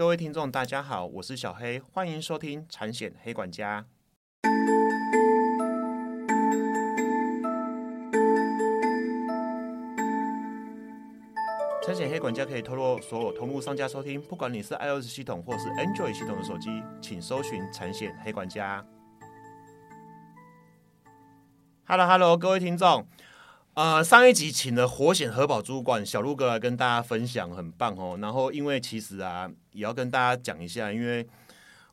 各位听众，大家好，我是小黑，欢迎收听产险黑管家。产险黑管家可以透过所有通路商家收听，不管你是 iOS 系统或是 Android 系统的手机，请搜寻产险黑管家。Hello Hello，各位听众，呃，上一集请了火险核保主管小鹿哥来跟大家分享，很棒哦。然后因为其实啊，也要跟大家讲一下，因为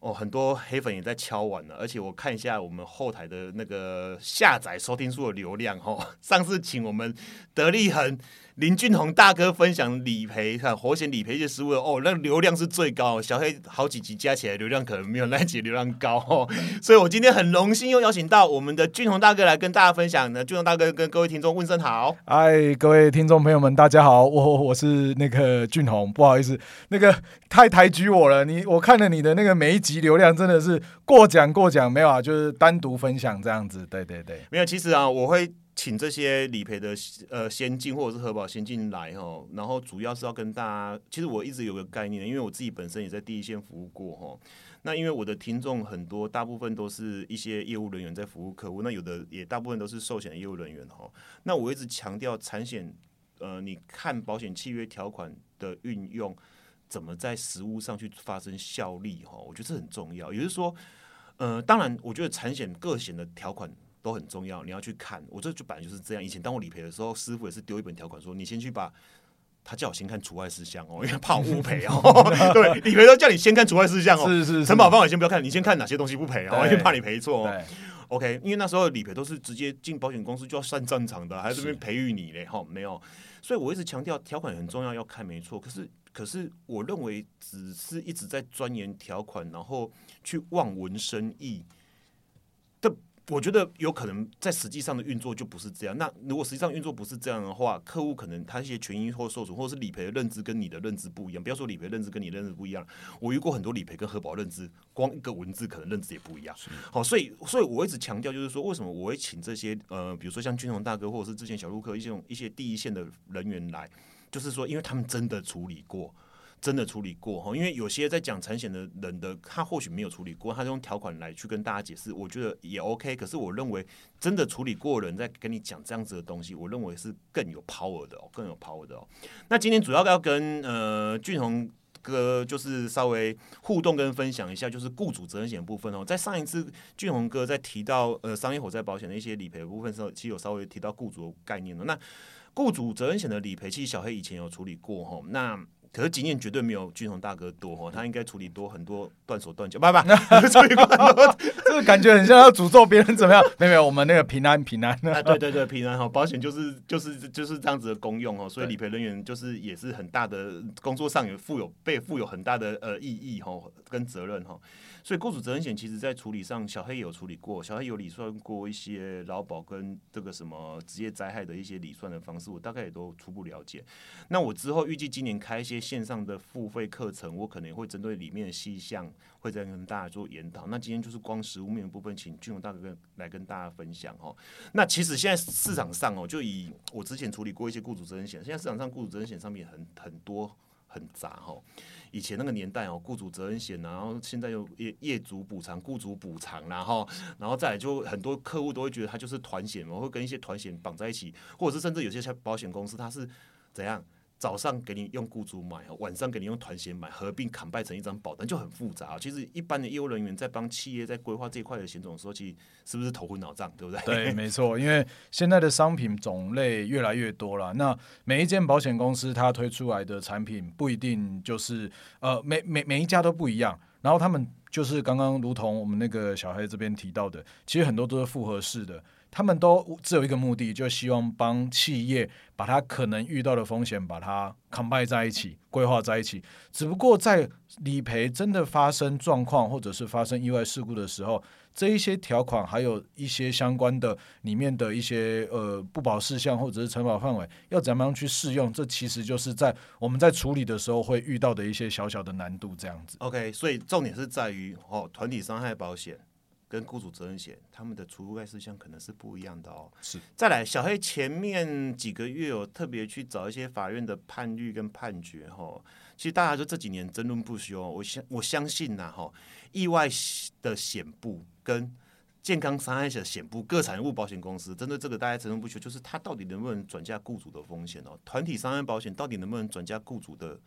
哦很多黑粉也在敲碗了，而且我看一下我们后台的那个下载收听数的流量哦，上次请我们得力恒。林俊宏大哥分享理赔，看活险理赔一些失误哦，那流量是最高。小黑好几集加起来流量可能没有那集流量高哦，所以我今天很荣幸又邀请到我们的俊宏大哥来跟大家分享。呢俊宏大哥跟各位听众问声好。哎，各位听众朋友们，大家好，我我是那个俊宏，不好意思，那个太抬举我了。你我看了你的那个每一集流量真的是过奖过奖，没有啊，就是单独分享这样子。对对对，没有。其实啊，我会。请这些理赔的呃先进或者是核保先进来哈，然后主要是要跟大家，其实我一直有个概念，因为我自己本身也在第一线服务过哈。那因为我的听众很多，大部分都是一些业务人员在服务客户，那有的也大部分都是寿险业务人员哈。那我一直强调产险，呃，你看保险契约条款的运用，怎么在实物上去发生效力哈？我觉得这很重要。也就是说，呃，当然，我觉得产险各险的条款。都很重要，你要去看。我这就本来就是这样。以前当我理赔的时候，师傅也是丢一本条款，说你先去把，他叫我先看除外事项哦，因为怕我误赔哦。对，理赔都叫你先看除外事项哦。是是。是承保方也先不要看，你先看哪些东西不赔哦，因为怕你赔错哦。OK，因为那时候理赔都是直接进保险公司就要上战场的，还这边培育你嘞哈，没有。所以我一直强调条款很重要，要看没错。可是可是，我认为只是一直在钻研条款，然后去望文生义的。我觉得有可能在实际上的运作就不是这样。那如果实际上运作不是这样的话，客户可能他一些权益或受损，或者是理赔的认知跟你的认知不一样。不要说理赔认知跟你认知不一样，我遇过很多理赔跟核保认知，光一个文字可能认知也不一样。好，所以所以我一直强调就是说，为什么我会请这些呃，比如说像军宏大哥，或者是之前小陆客一些一些第一线的人员来，就是说，因为他们真的处理过。真的处理过哈，因为有些在讲产险的人的，他或许没有处理过，他用条款来去跟大家解释，我觉得也 OK。可是我认为真的处理过的人在跟你讲这样子的东西，我认为是更有 power 的哦，更有 power 的哦。那今天主要要跟呃俊宏哥就是稍微互动跟分享一下，就是雇主责任险部分哦。在上一次俊宏哥在提到呃商业火灾保险的一些理赔部分时候，其实有稍微提到雇主的概念了。那雇主责任险的理赔，其实小黑以前有处理过哈。那可是经验绝对没有俊宏大哥多哦，他应该处理多很多断手断脚，不 不，处理过很多，这个感觉很像要诅咒别人怎么样？没有没有，我们那个平安平安啊，对对对，平安哈，保险就是就是就是这样子的功用哦，所以理赔人员就是也是很大的工作上有负有被负有很大的呃意义哈跟责任哈。所以雇主责任险其实，在处理上，小黑有处理过。小黑有理算过一些劳保跟这个什么职业灾害的一些理算的方式，我大概也都初步了解。那我之后预计今年开一些线上的付费课程，我可能会针对里面的细项，会再跟大家做研讨。那今天就是光实物面的部分，请俊荣大哥跟来跟大家分享哦。那其实现在市场上哦，就以我之前处理过一些雇主责任险，现在市场上雇主责任险上面很很多很杂哈。以前那个年代哦，雇主责任险，然后现在又业业主补偿、雇主补偿，然后，然后再来就很多客户都会觉得它就是团险嘛，会跟一些团险绑在一起，或者是甚至有些像保险公司它是怎样？早上给你用雇主买，晚上给你用团险买，合并砍败成一张保单就很复杂。其实一般的业务人员在帮企业在规划这一块的险种的时候，其实是不是头昏脑胀，对不对？对，没错。因为现在的商品种类越来越多了，那每一间保险公司它推出来的产品不一定就是呃每每每一家都不一样。然后他们就是刚刚如同我们那个小黑这边提到的，其实很多都是复合式的。他们都只有一个目的，就希望帮企业把它可能遇到的风险把它 combine 在一起，规划在一起。只不过在理赔真的发生状况或者是发生意外事故的时候，这一些条款还有一些相关的里面的一些呃不保事项或者是承保范围要怎么样去适用，这其实就是在我们在处理的时候会遇到的一些小小的难度。这样子。OK，所以重点是在于哦，团体伤害保险。跟雇主责任险，他们的除外事项可能是不一样的哦。是，再来，小黑前面几个月有特别去找一些法院的判例跟判决哈。其实大家就这几年争论不休，我相我相信呐哈，意外的险部跟健康伤害险险部各产物保险公司针对这个大家争论不休，就是它到底能不能转嫁雇主的风险哦？团体伤害保险到底能不能转嫁雇主的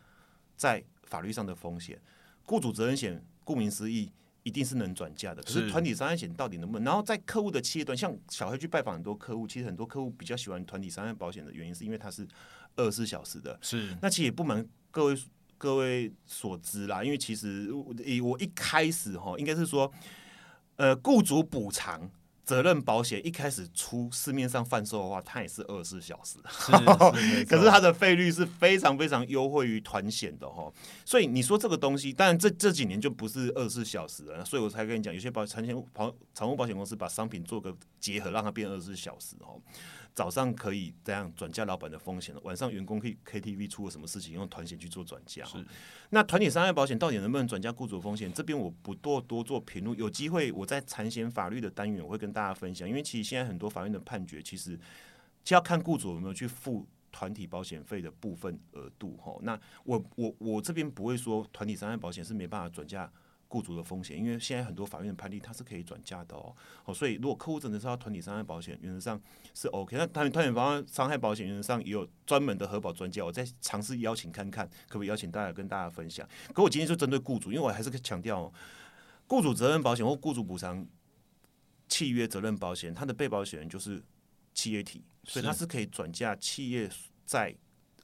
在法律上的风险？雇主责任险顾名思义。一定是能转嫁的，可是团体伤害险到底能不能？然后在客户的企业端，像小黑去拜访很多客户，其实很多客户比较喜欢团体伤害保险的原因，是因为它是二十四小时的。是，那其实也不瞒各位各位所知啦，因为其实以我一开始哈，应该是说，呃，雇主补偿。责任保险一开始出市面上贩售的话，它也是二十四小时，可是它的费率是非常非常优惠于团险的哈。所以你说这个东西，当然这这几年就不是二十四小时了，所以我才跟你讲，有些保产险保产物保险公司把商品做个结合，让它变二十四小时哦。早上可以这样转嫁老板的风险了晚上员工可以 KTV 出了什么事情用团险去做转嫁。是，那团体伤害保险到底能不能转嫁雇主风险？这边我不多多做评论，有机会我在产险法律的单元我会跟大家分享。因为其实现在很多法院的判决，其实就要看雇主有没有去付团体保险费的部分额度哈。那我我我这边不会说团体伤害保险是没办法转嫁。雇主的风险，因为现在很多法院的判例它是可以转嫁的哦，哦，所以如果客户真的是要团体伤害保险，原则上是 OK。那团团体方伤害保险原则上也有专门的核保专家，我再尝试邀请看看，可不可以邀请大家跟大家分享。可我今天就针对雇主，因为我还是强调，雇主责任保险或雇主补偿契约责任保险，它的被保险人就是企业体，所以它是可以转嫁企业在。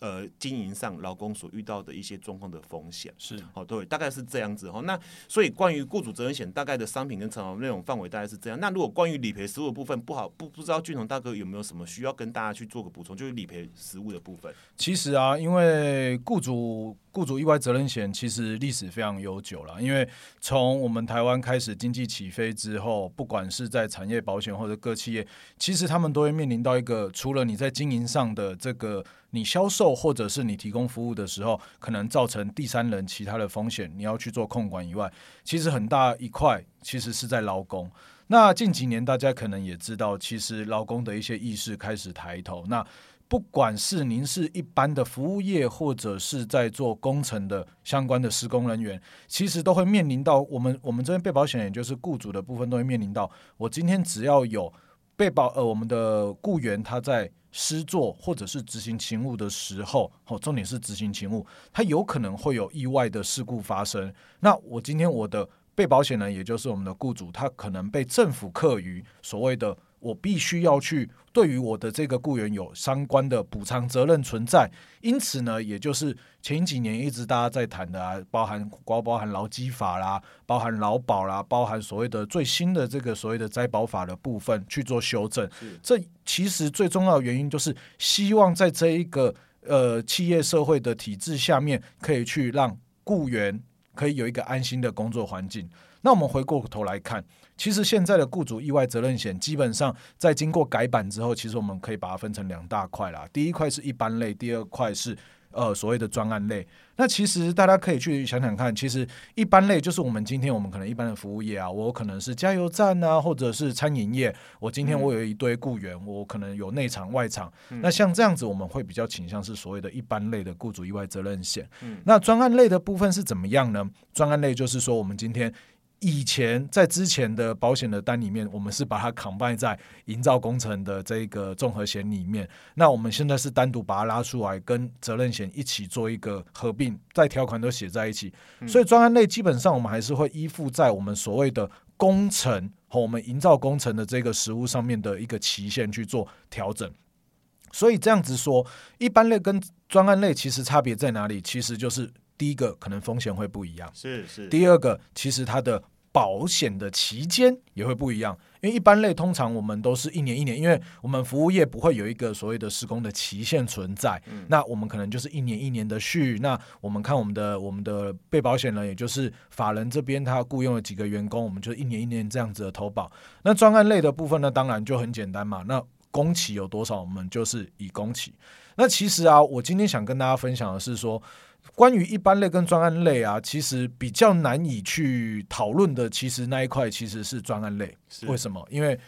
呃，经营上劳工所遇到的一些状况的风险是好，对，大概是这样子哈。那所以关于雇主责任险大概的商品跟承保内容范围大概是这样。那如果关于理赔实务的部分不好不不知道俊宏大哥有没有什么需要跟大家去做个补充，就是理赔实务的部分。其实啊，因为雇主雇主意外责任险其实历史非常悠久了，因为从我们台湾开始经济起飞之后，不管是在产业保险或者各企业，其实他们都会面临到一个除了你在经营上的这个。你销售或者是你提供服务的时候，可能造成第三人其他的风险，你要去做控管以外，其实很大一块其实是在劳工。那近几年大家可能也知道，其实劳工的一些意识开始抬头。那不管是您是一般的服务业，或者是在做工程的相关的施工人员，其实都会面临到我们我们这边被保险，也就是雇主的部分，都会面临到我今天只要有被保呃我们的雇员他在。施作或者是执行勤务的时候，哦，重点是执行勤务，他有可能会有意外的事故发生。那我今天我的被保险人，也就是我们的雇主，他可能被政府课于所谓的。我必须要去对于我的这个雇员有相关的补偿责任存在，因此呢，也就是前几年一直大家在谈的啊，包含包包含劳基法啦，包含劳保啦，包含所谓的最新的这个所谓的灾保法的部分去做修正。这其实最重要的原因就是希望在这一个呃企业社会的体制下面，可以去让雇员可以有一个安心的工作环境。那我们回过头来看。其实现在的雇主意外责任险，基本上在经过改版之后，其实我们可以把它分成两大块啦。第一块是一般类，第二块是呃所谓的专案类。那其实大家可以去想想看，其实一般类就是我们今天我们可能一般的服务业啊，我可能是加油站啊，或者是餐饮业。我今天我有一堆雇员，我可能有内场外场。那像这样子，我们会比较倾向是所谓的一般类的雇主意外责任险。那专案类的部分是怎么样呢？专案类就是说，我们今天。以前在之前的保险的单里面，我们是把它扛败在营造工程的这个综合险里面。那我们现在是单独把它拉出来，跟责任险一起做一个合并，在条款都写在一起。所以专案类基本上我们还是会依附在我们所谓的工程和我们营造工程的这个实物上面的一个期限去做调整。所以这样子说，一般类跟专案类其实差别在哪里？其实就是。第一个可能风险会不一样，是是。第二个，其实它的保险的期间也会不一样，因为一般类通常我们都是一年一年，因为我们服务业不会有一个所谓的施工的期限存在，那我们可能就是一年一年的续。那我们看我们的我们的被保险人，也就是法人这边，他雇佣了几个员工，我们就一年一年这样子的投保。那专案类的部分呢，当然就很简单嘛，那。工期有多少，我们就是以工期。那其实啊，我今天想跟大家分享的是说，关于一般类跟专案类啊，其实比较难以去讨论的，其实那一块其实是专案类。为什么？因为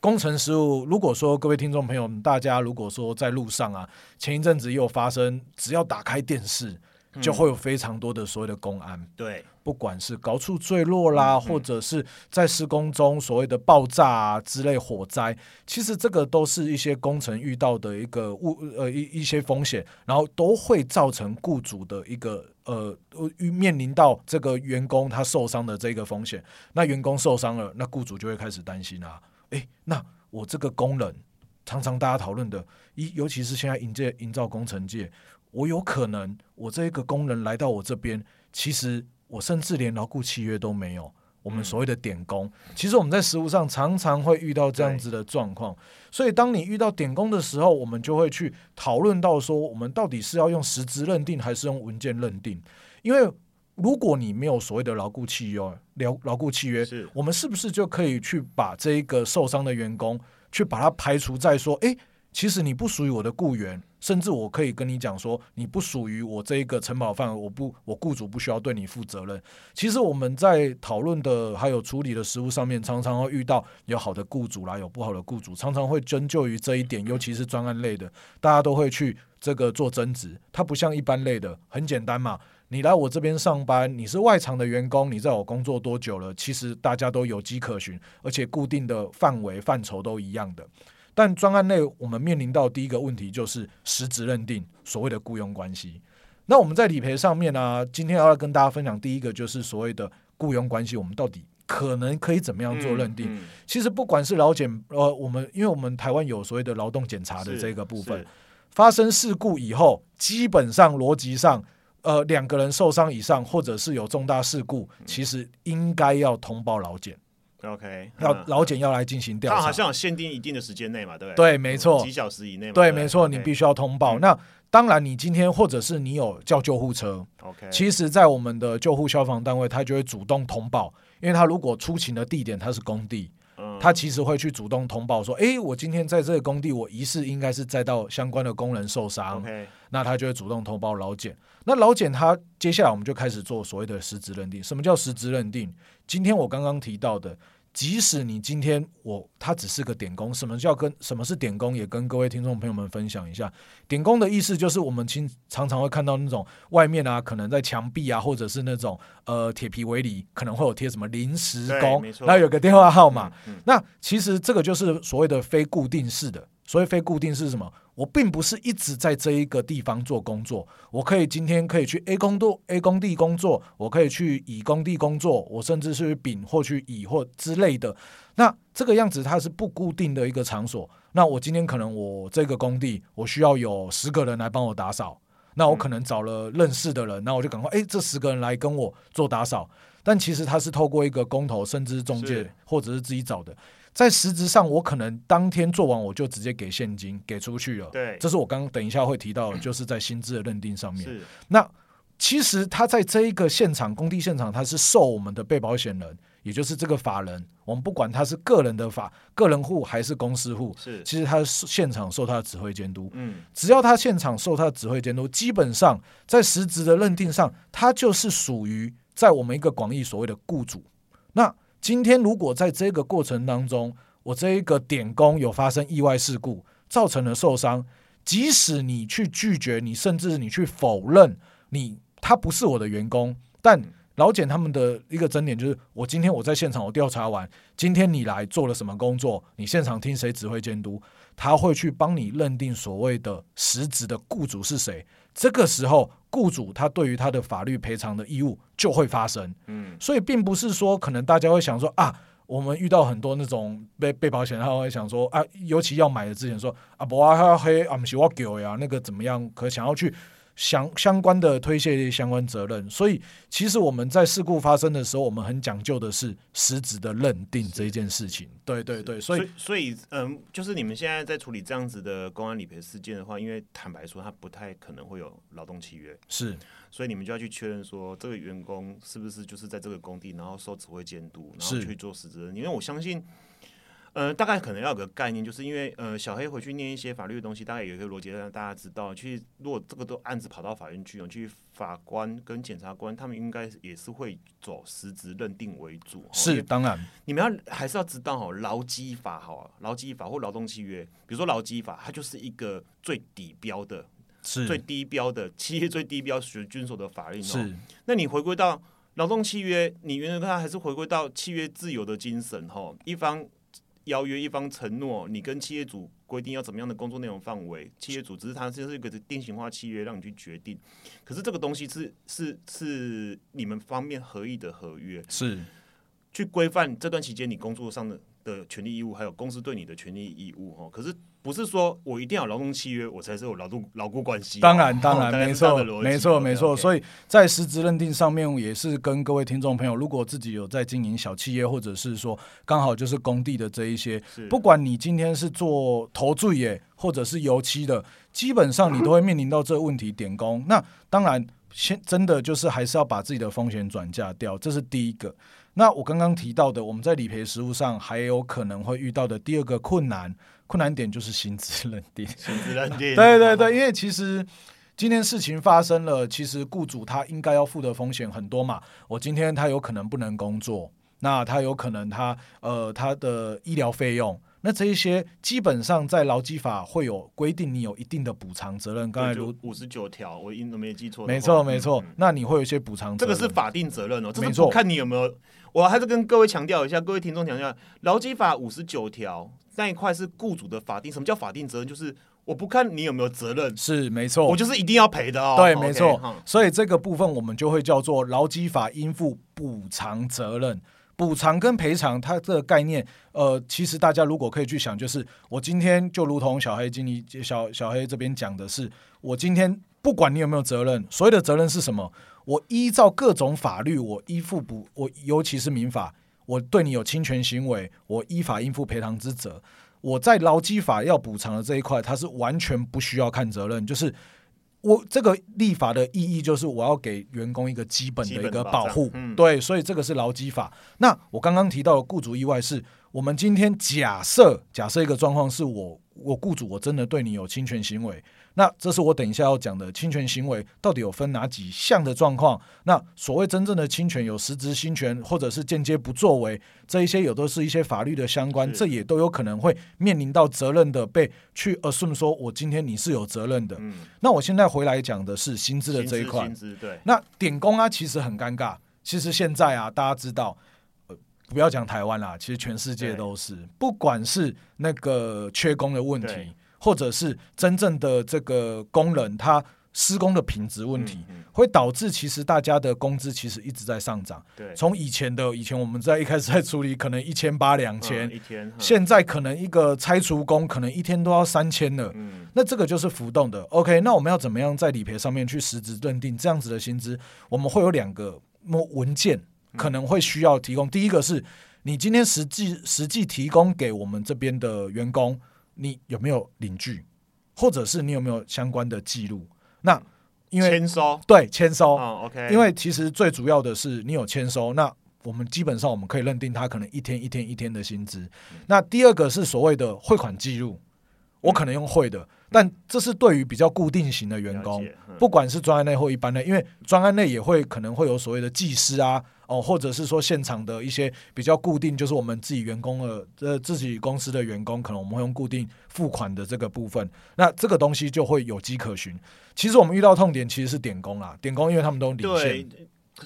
工程师务，如果说各位听众朋友，大家如果说在路上啊，前一阵子又发生，只要打开电视，就会有非常多的所谓的公安。对，不管是高处坠落啦，或者是在施工中所谓的爆炸啊之类火灾，其实这个都是一些工程遇到的一个物呃一一些风险，然后都会造成雇主的一个呃面临到这个员工他受伤的这个风险。那员工受伤了，那雇主就会开始担心啊。诶，那我这个工人，常常大家讨论的，一尤其是现在营建营造工程界，我有可能我这一个工人来到我这边，其实我甚至连牢固契约都没有。我们所谓的点工，其实我们在实务上常常会遇到这样子的状况。所以当你遇到点工的时候，我们就会去讨论到说，我们到底是要用实质认定，还是用文件认定？因为如果你没有所谓的牢固契约，牢牢固契约，我们是不是就可以去把这一个受伤的员工，去把它排除在说，哎，其实你不属于我的雇员，甚至我可以跟你讲说，你不属于我这一个承保范围，我不，我雇主不需要对你负责任。其实我们在讨论的还有处理的实务上面，常常会遇到有好的雇主啦，有不好的雇主，常常会针灸于这一点，尤其是专案类的，大家都会去这个做争执。它不像一般类的，很简单嘛。你来我这边上班，你是外场的员工，你在我工作多久了？其实大家都有迹可循，而且固定的范围范畴都一样的。但专案内我们面临到第一个问题就是实质认定所谓的雇佣关系。那我们在理赔上面呢，今天要跟大家分享第一个就是所谓的雇佣关系，我们到底可能可以怎么样做认定？其实不管是劳检，呃，我们因为我们台湾有所谓的劳动检查的这个部分，发生事故以后，基本上逻辑上。呃，两个人受伤以上，或者是有重大事故，其实应该要通报劳检。OK，要劳检要来进行调查。好像限定一定的时间内嘛，对不对？对，没错，几小时以内。对，没错，你必须要通报。那当然，你今天或者是你有叫救护车，OK，其实，在我们的救护消防单位，他就会主动通报，因为他如果出勤的地点他是工地。他其实会去主动通报说：“哎，我今天在这个工地，我疑似应该是载到相关的工人受伤。”那他就会主动通报老检。那老检他接下来我们就开始做所谓的实质认定。什么叫实质认定？今天我刚刚提到的。即使你今天我他只是个点工，什么叫跟什么是点工？也跟各位听众朋友们分享一下。点工的意思就是我们经常常会看到那种外面啊，可能在墙壁啊，或者是那种呃铁皮围里，可能会有贴什么临时工，然后有个电话号码。那其实这个就是所谓的非固定式的。所以非固定是什么？我并不是一直在这一个地方做工作，我可以今天可以去 A 工作 A 工地工作，我可以去乙工地工作，我甚至是丙或去乙或之类的。那这个样子它是不固定的一个场所。那我今天可能我这个工地我需要有十个人来帮我打扫，那我可能找了认识的人，那我就赶快哎这十个人来跟我做打扫。但其实他是透过一个工头，甚至是中介，或者是自己找的。在实质上，我可能当天做完，我就直接给现金给出去了。对，这是我刚等一下会提到，就是在薪资的认定上面。是，那其实他在这一个现场工地现场，他是受我们的被保险人，也就是这个法人，我们不管他是个人的法个人户还是公司户，是，其实他现场受他的指挥监督。嗯，只要他现场受他的指挥监督，基本上在实质的认定上，他就是属于在我们一个广义所谓的雇主。那今天如果在这个过程当中，我这一个点工有发生意外事故，造成了受伤，即使你去拒绝，你甚至你去否认，你他不是我的员工，但老简他们的一个争点就是，我今天我在现场我调查完，今天你来做了什么工作，你现场听谁指挥监督，他会去帮你认定所谓的实质的雇主是谁。这个时候，雇主他对于他的法律赔偿的义务就会发生。嗯，所以并不是说可能大家会想说啊，我们遇到很多那种被被保险，他会想说啊，尤其要买的之前说啊，不啊黑啊，不是我给呀，那个怎么样？可想要去。相相关的推卸相关责任，所以其实我们在事故发生的时候，我们很讲究的是实质的认定这一件事情。对对对，所以所以嗯，就是你们现在在处理这样子的公安理赔事件的话，因为坦白说，他不太可能会有劳动契约，是，所以你们就要去确认说，这个员工是不是就是在这个工地，然后受指挥监督，然后去做实质。因为我相信。呃，大概可能要有个概念，就是因为呃，小黑回去念一些法律的东西，大概有一个逻辑让大家知道。其实如果这个都案子跑到法院去，去法官跟检察官他们应该也是会走实质认定为主。是，当然，你们要还是要知道哦，劳基法哈，劳基法或劳动契约，比如说劳基法，它就是一个最底标的，是最低标的企业最低标学遵守的法律。是，那你回归到劳动契约，你原来看还是回归到契约自由的精神哈，一方。邀约一方承诺，你跟企业主规定要怎么样的工作内容范围，企业主只是它就是一个定型化契约，让你去决定。可是这个东西是是是你们方面合意的合约，是去规范这段期间你工作上的的权利义务，还有公司对你的权利义务哦。可是。不是说我一定要劳动契约，我才是有劳动劳雇关系。当然，当然，没错，没错，没错。所以在实质认定上面，也是跟各位听众朋友，如果自己有在经营小企业，或者是说刚好就是工地的这一些，不管你今天是做投注业或者是油漆的，基本上你都会面临到这个问题点工。那当然，先真的就是还是要把自己的风险转嫁掉，这是第一个。那我刚刚提到的，我们在理赔实务上还有可能会遇到的第二个困难。困难点就是薪资认定，薪资认定，对对对，因为其实今天事情发生了，其实雇主他应该要负的风险很多嘛。我今天他有可能不能工作，那他有可能他呃他的医疗费用，那这一些基本上在劳基法会有规定，你有一定的补偿责任。刚才如五十九条，我应都没记错。没错没错，那你会有一些补偿，这个是法定责任哦。没错，看你有没有。我还是跟各位强调一下，各位听众强调，劳基法五十九条。那一块是雇主的法定，什么叫法定责任？就是我不看你有没有责任，是没错，我就是一定要赔的哦。对，没错。所以这个部分我们就会叫做劳基法应付补偿责任。补偿跟赔偿，它这个概念，呃，其实大家如果可以去想，就是我今天就如同小黑经理小小黑这边讲的是，我今天不管你有没有责任，所谓的责任是什么？我依照各种法律，我依附补，我尤其是民法。我对你有侵权行为，我依法应负赔偿之责。我在劳基法要补偿的这一块，它是完全不需要看责任，就是我这个立法的意义，就是我要给员工一个基本的一个保护。对，所以这个是劳基法。那我刚刚提到的雇主意外，是我们今天假设假设一个状况，是我我雇主我真的对你有侵权行为。那这是我等一下要讲的侵权行为，到底有分哪几项的状况？那所谓真正的侵权，有实质侵权，或者是间接不作为，这一些有都是一些法律的相关，这也都有可能会面临到责任的被去 assume 说，我今天你是有责任的。嗯，那我现在回来讲的是薪资的这一块。薪资对。那点工啊，其实很尴尬。其实现在啊，大家知道，呃，不要讲台湾啦，其实全世界都是，不管是那个缺工的问题。或者是真正的这个工人，他施工的品质问题，会导致其实大家的工资其实一直在上涨。对，从以前的以前我们在一开始在处理，可能一千八两千一天，现在可能一个拆除工可能一天都要三千了。嗯，那这个就是浮动的。OK，那我们要怎么样在理赔上面去实质认定这样子的薪资？我们会有两个文件可能会需要提供。第一个是你今天实际实际提供给我们这边的员工。你有没有领据，或者是你有没有相关的记录？那因为签收对签收，OK。因为其实最主要的是你有签收，那我们基本上我们可以认定他可能一天一天一天的薪资。那第二个是所谓的汇款记录，我可能用汇的。但这是对于比较固定型的员工，不管是专案内或一般内，因为专案内也会可能会有所谓的技师啊，哦，或者是说现场的一些比较固定，就是我们自己员工的呃自己公司的员工，可能我们会用固定付款的这个部分，那这个东西就会有迹可循。其实我们遇到痛点其实是点工啊，点工因为他们都领现。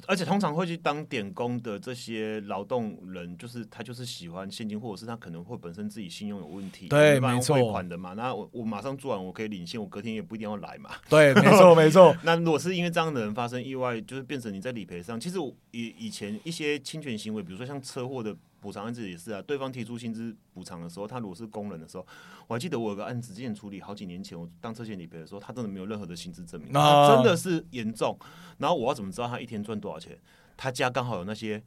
而且通常会去当点工的这些劳动人，就是他就是喜欢现金，或者是他可能会本身自己信用有问题，对，没错，汇款的嘛。那我我马上做完，我可以领现，我隔天也不一定要来嘛。对，没错 没错。那如果是因为这样的人发生意外，就是变成你在理赔上，其实以以前一些侵权行为，比如说像车祸的。补偿案子也是啊，对方提出薪资补偿的时候，他如果是工人的时候，我还记得我有个案子之前处理好几年前，我当车险理赔的时候，他真的没有任何的薪资证明，真的是严重。然后我要怎么知道他一天赚多少钱？他家刚好有那些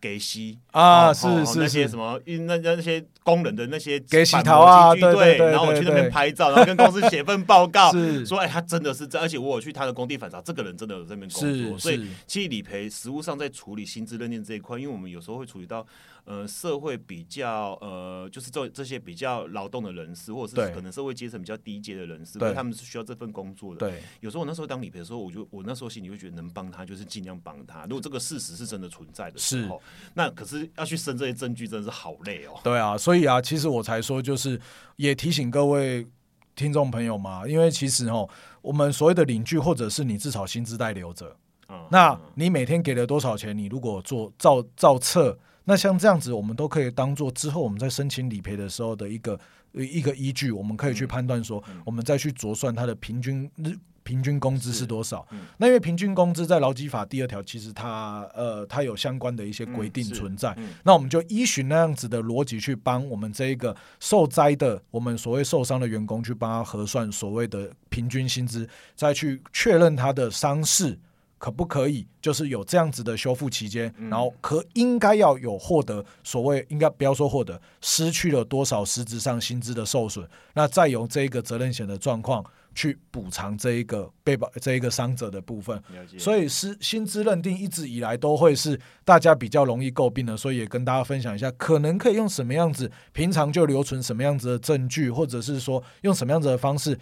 给息啊，是是那些什么那那那些工人的那些给息头啊，对对对，然后我去那边拍照，然后跟公司写份报告，说哎，他真的是这，而且我有去他的工地反查，这个人真的有在那边工作，所以其实理赔实务上在处理薪资认定这一块，因为我们有时候会处理到。呃，社会比较呃，就是这这些比较劳动的人士，或者是可能社会阶层比较低阶的人士，他们是需要这份工作的。对，有时候我那时候当理赔的时候，我就我那时候心里会觉得能帮他，就是尽量帮他。如果这个事实是真的存在的时候，那可是要去生这些证据，真的是好累哦。对啊，所以啊，其实我才说，就是也提醒各位听众朋友嘛，因为其实哦，我们所谓的领居，或者是你至少薪资待留着，嗯那你每天给了多少钱？你如果做照照册。那像这样子，我们都可以当做之后我们在申请理赔的时候的一个一个依据，我们可以去判断说，我们再去着算它的平均日平均工资是多少。那因为平均工资在劳基法第二条，其实它呃它有相关的一些规定存在。那我们就依循那样子的逻辑去帮我们这一个受灾的我们所谓受伤的员工去帮他核算所谓的平均薪资，再去确认他的伤势。可不可以就是有这样子的修复期间，然后可应该要有获得所谓应该不要说获得失去了多少实质上薪资的受损，那再由这一个责任险的状况去补偿这一个被保这一个伤者的部分。所以是薪资认定一直以来都会是大家比较容易诟病的，所以也跟大家分享一下，可能可以用什么样子，平常就留存什么样子的证据，或者是说用什么样子的方式，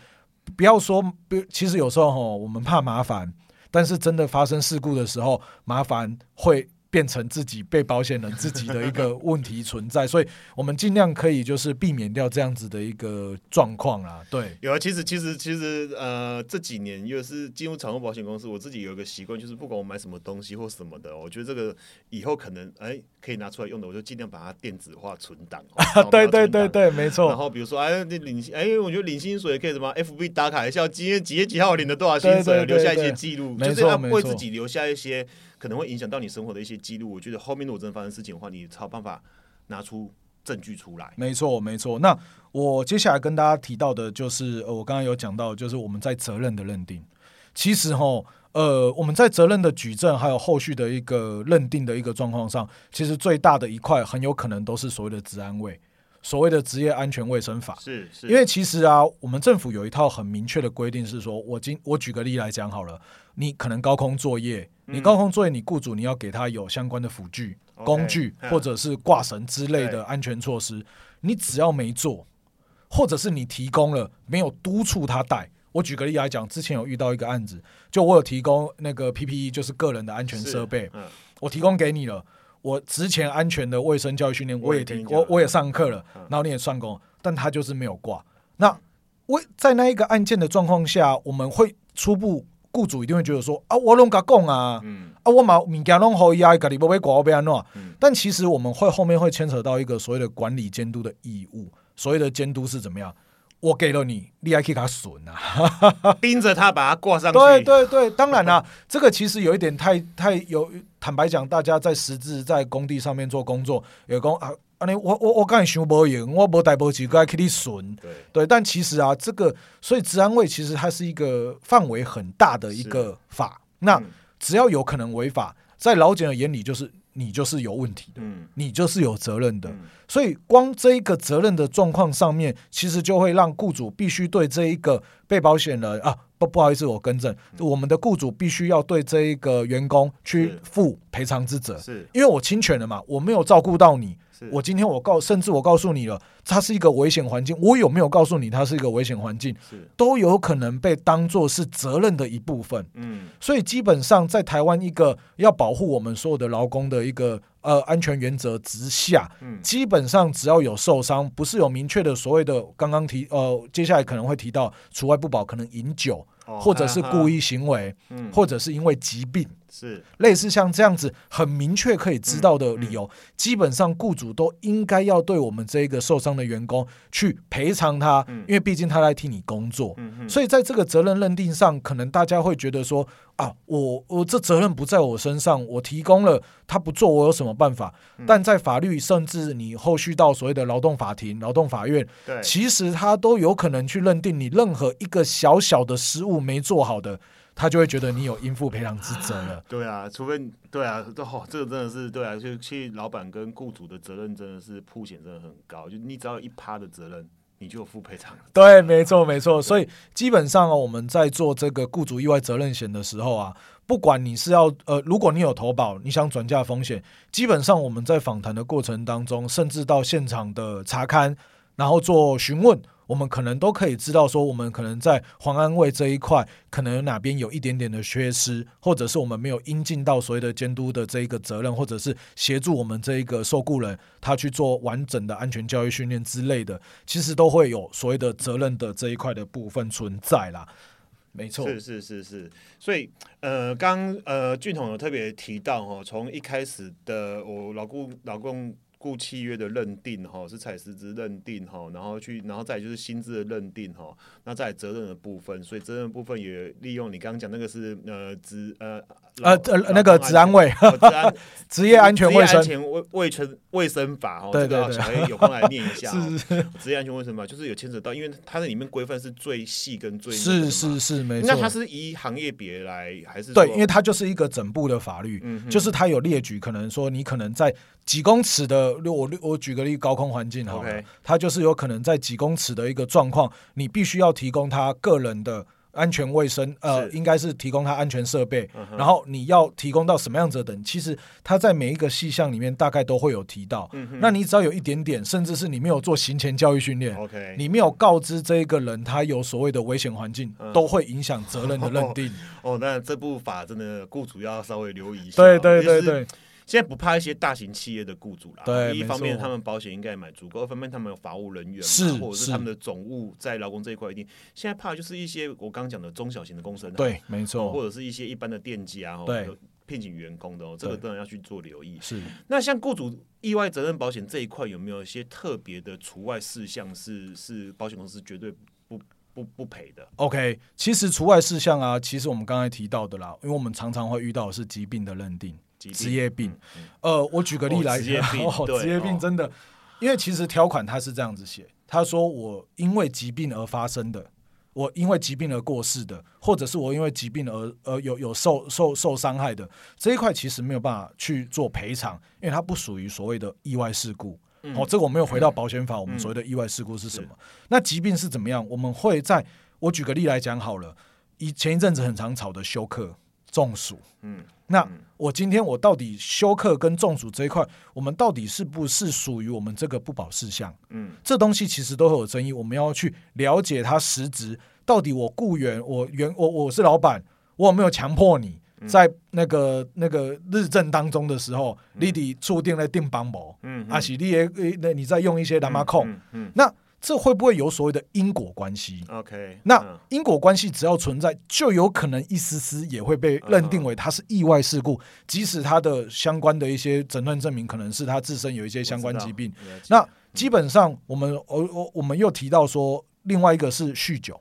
不要说不，其实有时候哈，我们怕麻烦。但是真的发生事故的时候，麻烦会。变成自己被保险人自己的一个问题存在，所以我们尽量可以就是避免掉这样子的一个状况啊。对，有啊，其实其实其实呃这几年又是进入产物保险公司，我自己有一个习惯，就是不管我买什么东西或什么的，我觉得这个以后可能哎可以拿出来用的，我就尽量把它电子化存档。对对对对，没错。然后比如说哎领哎，我觉得领薪水可以什么 FB 打卡一下，今天几月几号领了多少薪水，留下一些记录，就是要为自己留下一些。可能会影响到你生活的一些记录，我觉得后面如果真的发生事情的话，你才有办法拿出证据出来。没错，没错。那我接下来跟大家提到的就是，呃，我刚刚有讲到，就是我们在责任的认定，其实哈，呃，我们在责任的举证还有后续的一个认定的一个状况上，其实最大的一块很有可能都是所谓的治安卫。所谓的职业安全卫生法，是是，因为其实啊，我们政府有一套很明确的规定，是说我今我举个例来讲好了，你可能高空作业。你高空作业，你雇主你要给他有相关的辅具、工具，或者是挂绳之类的安全措施。你只要没做，或者是你提供了没有督促他带。我举个例来讲，之前有遇到一个案子，就我有提供那个 PPE，就是个人的安全设备，我提供给你了。我之前安全的卫生教育训练我也提，我我也上课了，然后你也算工，但他就是没有挂。那为在那一个案件的状况下，我们会初步。雇主一定会觉得说啊，我拢甲讲啊，啊，我嘛物件拢好伊啊，家己不会管我安怎。但其实我们会后面会牵扯到一个所谓的管理监督的义务。所谓的监督是怎么样？我给了你，你还可以给他损啊，盯着他把他挂上去。对对对，当然啦，这个其实有一点太太有。坦白讲，大家在实质在工地上面做工作，有工啊。啊，你我我我刚才想无用，我无带无几个去你损，对。对，但其实啊，这个所以治安卫其实它是一个范围很大的一个法，那只要有可能违法，在老检的眼里就是你就是有问题的，嗯，你就是有责任的，所以光这一个责任的状况上面，其实就会让雇主必须对这一个被保险人啊，不不好意思，我更正，我们的雇主必须要对这一个员工去负赔偿之责，是。因为我侵权了嘛，我没有照顾到你。我今天我告，甚至我告诉你了，它是一个危险环境。我有没有告诉你它是一个危险环境？都有可能被当做是责任的一部分。嗯，所以基本上在台湾一个要保护我们所有的劳工的一个呃安全原则之下，嗯，基本上只要有受伤，不是有明确的所谓的刚刚提呃，接下来可能会提到除外不保，可能饮酒。或者是故意行为，或者是因为疾病，是。类似像这样子很明确可以知道的理由，基本上雇主都应该要对我们这一个受伤的员工去赔偿他，因为毕竟他来替你工作，所以在这个责任认定上，可能大家会觉得说啊，我我这责任不在我身上，我提供了他不做，我有什么办法？但在法律，甚至你后续到所谓的劳动法庭、劳动法院，其实他都有可能去认定你任何一个小小的失误。没做好的，他就会觉得你有应付赔偿之责了。对啊，除非对啊，这哦，这个真的是对啊，就其实老板跟雇主的责任真的是铺险真的很高，就你只要一趴的责任。你就付赔偿。对，没错，没错。所以基本上哦，我们在做这个雇主意外责任险的时候啊，不管你是要呃，如果你有投保，你想转嫁风险，基本上我们在访谈的过程当中，甚至到现场的查勘，然后做询问。我们可能都可以知道，说我们可能在黄安卫这一块，可能哪边有一点点的缺失，或者是我们没有应尽到所谓的监督的这一个责任，或者是协助我们这一个受雇人他去做完整的安全教育训练之类的，其实都会有所谓的责任的这一块的部分存在啦。没错，是是是是，所以呃，刚呃俊统有特别提到哈，从一开始的我老公老公。故契约的认定哈是采实质认定哈，然后去然后再就是薪资的认定哈，那在责任的部分，所以责任部分也利用你刚刚讲那个是呃职呃呃呃那个职安卫 职业安全卫生卫卫生卫生法哦，这个小黑有空来念一下 职业安全卫生法就是有牵扯到，因为它的里面规范是最细跟最是是是没错，那它是以行业别来还是对，因为它就是一个整部的法律，就是它有列举，可能说你可能在。几公尺的，我我举个例，高空环境好了，它就是有可能在几公尺的一个状况，你必须要提供他个人的安全卫生，呃，应该是提供他安全设备，然后你要提供到什么样子等，其实他在每一个细项里面大概都会有提到。那你只要有一点点，甚至是你没有做行前教育训练，OK，你没有告知这一个人他有所谓的危险环境，都会影响责任的认定。哦，那这部法真的雇主要稍微留意一下。对对对对。现在不怕一些大型企业的雇主啦，对，一方面他们保险应该买足够，二方面他们有法务人员，是，或者是他们的总务在劳工这一块一定。现在怕就是一些我刚刚讲的中小型的公司，对，没错，或者是一些一般的店家啊，对，聘请员工的哦，这个当然要去做留意。是，那像雇主意外责任保险这一块有没有一些特别的除外事项是是保险公司绝对不不不赔的？OK，其实除外事项啊，其实我们刚才提到的啦，因为我们常常会遇到是疾病的认定。职业病，呃，我举个例来讲，职业病真的，因为其实条款它是这样子写，他说我因为疾病而发生的，我因为疾病而过世的，或者是我因为疾病而呃有有受受受伤害的这一块，其实没有办法去做赔偿，因为它不属于所谓的意外事故。哦，这个我没有回到保险法，我们所谓的意外事故是什么？那疾病是怎么样？我们会在我举个例来讲好了，以前一阵子很常吵的休克。中暑，嗯，那我今天我到底休克跟中暑这一块，我们到底是不是属于我们这个不保事项？嗯，这东西其实都会有争议，我们要去了解它实质到底。我雇员，我员，我我是老板，我有没有强迫你？在那个那个日正当中的时候，你得注定来定帮模，嗯，啊，是你也那你在用一些蓝马控，嗯，那。这会不会有所谓的因果关系？OK，那因果关系只要存在，就有可能一丝丝也会被认定为它是意外事故，即使它的相关的一些诊断证明可能是他自身有一些相关疾病。那基本上，我们我我我们又提到说，另外一个是酗酒。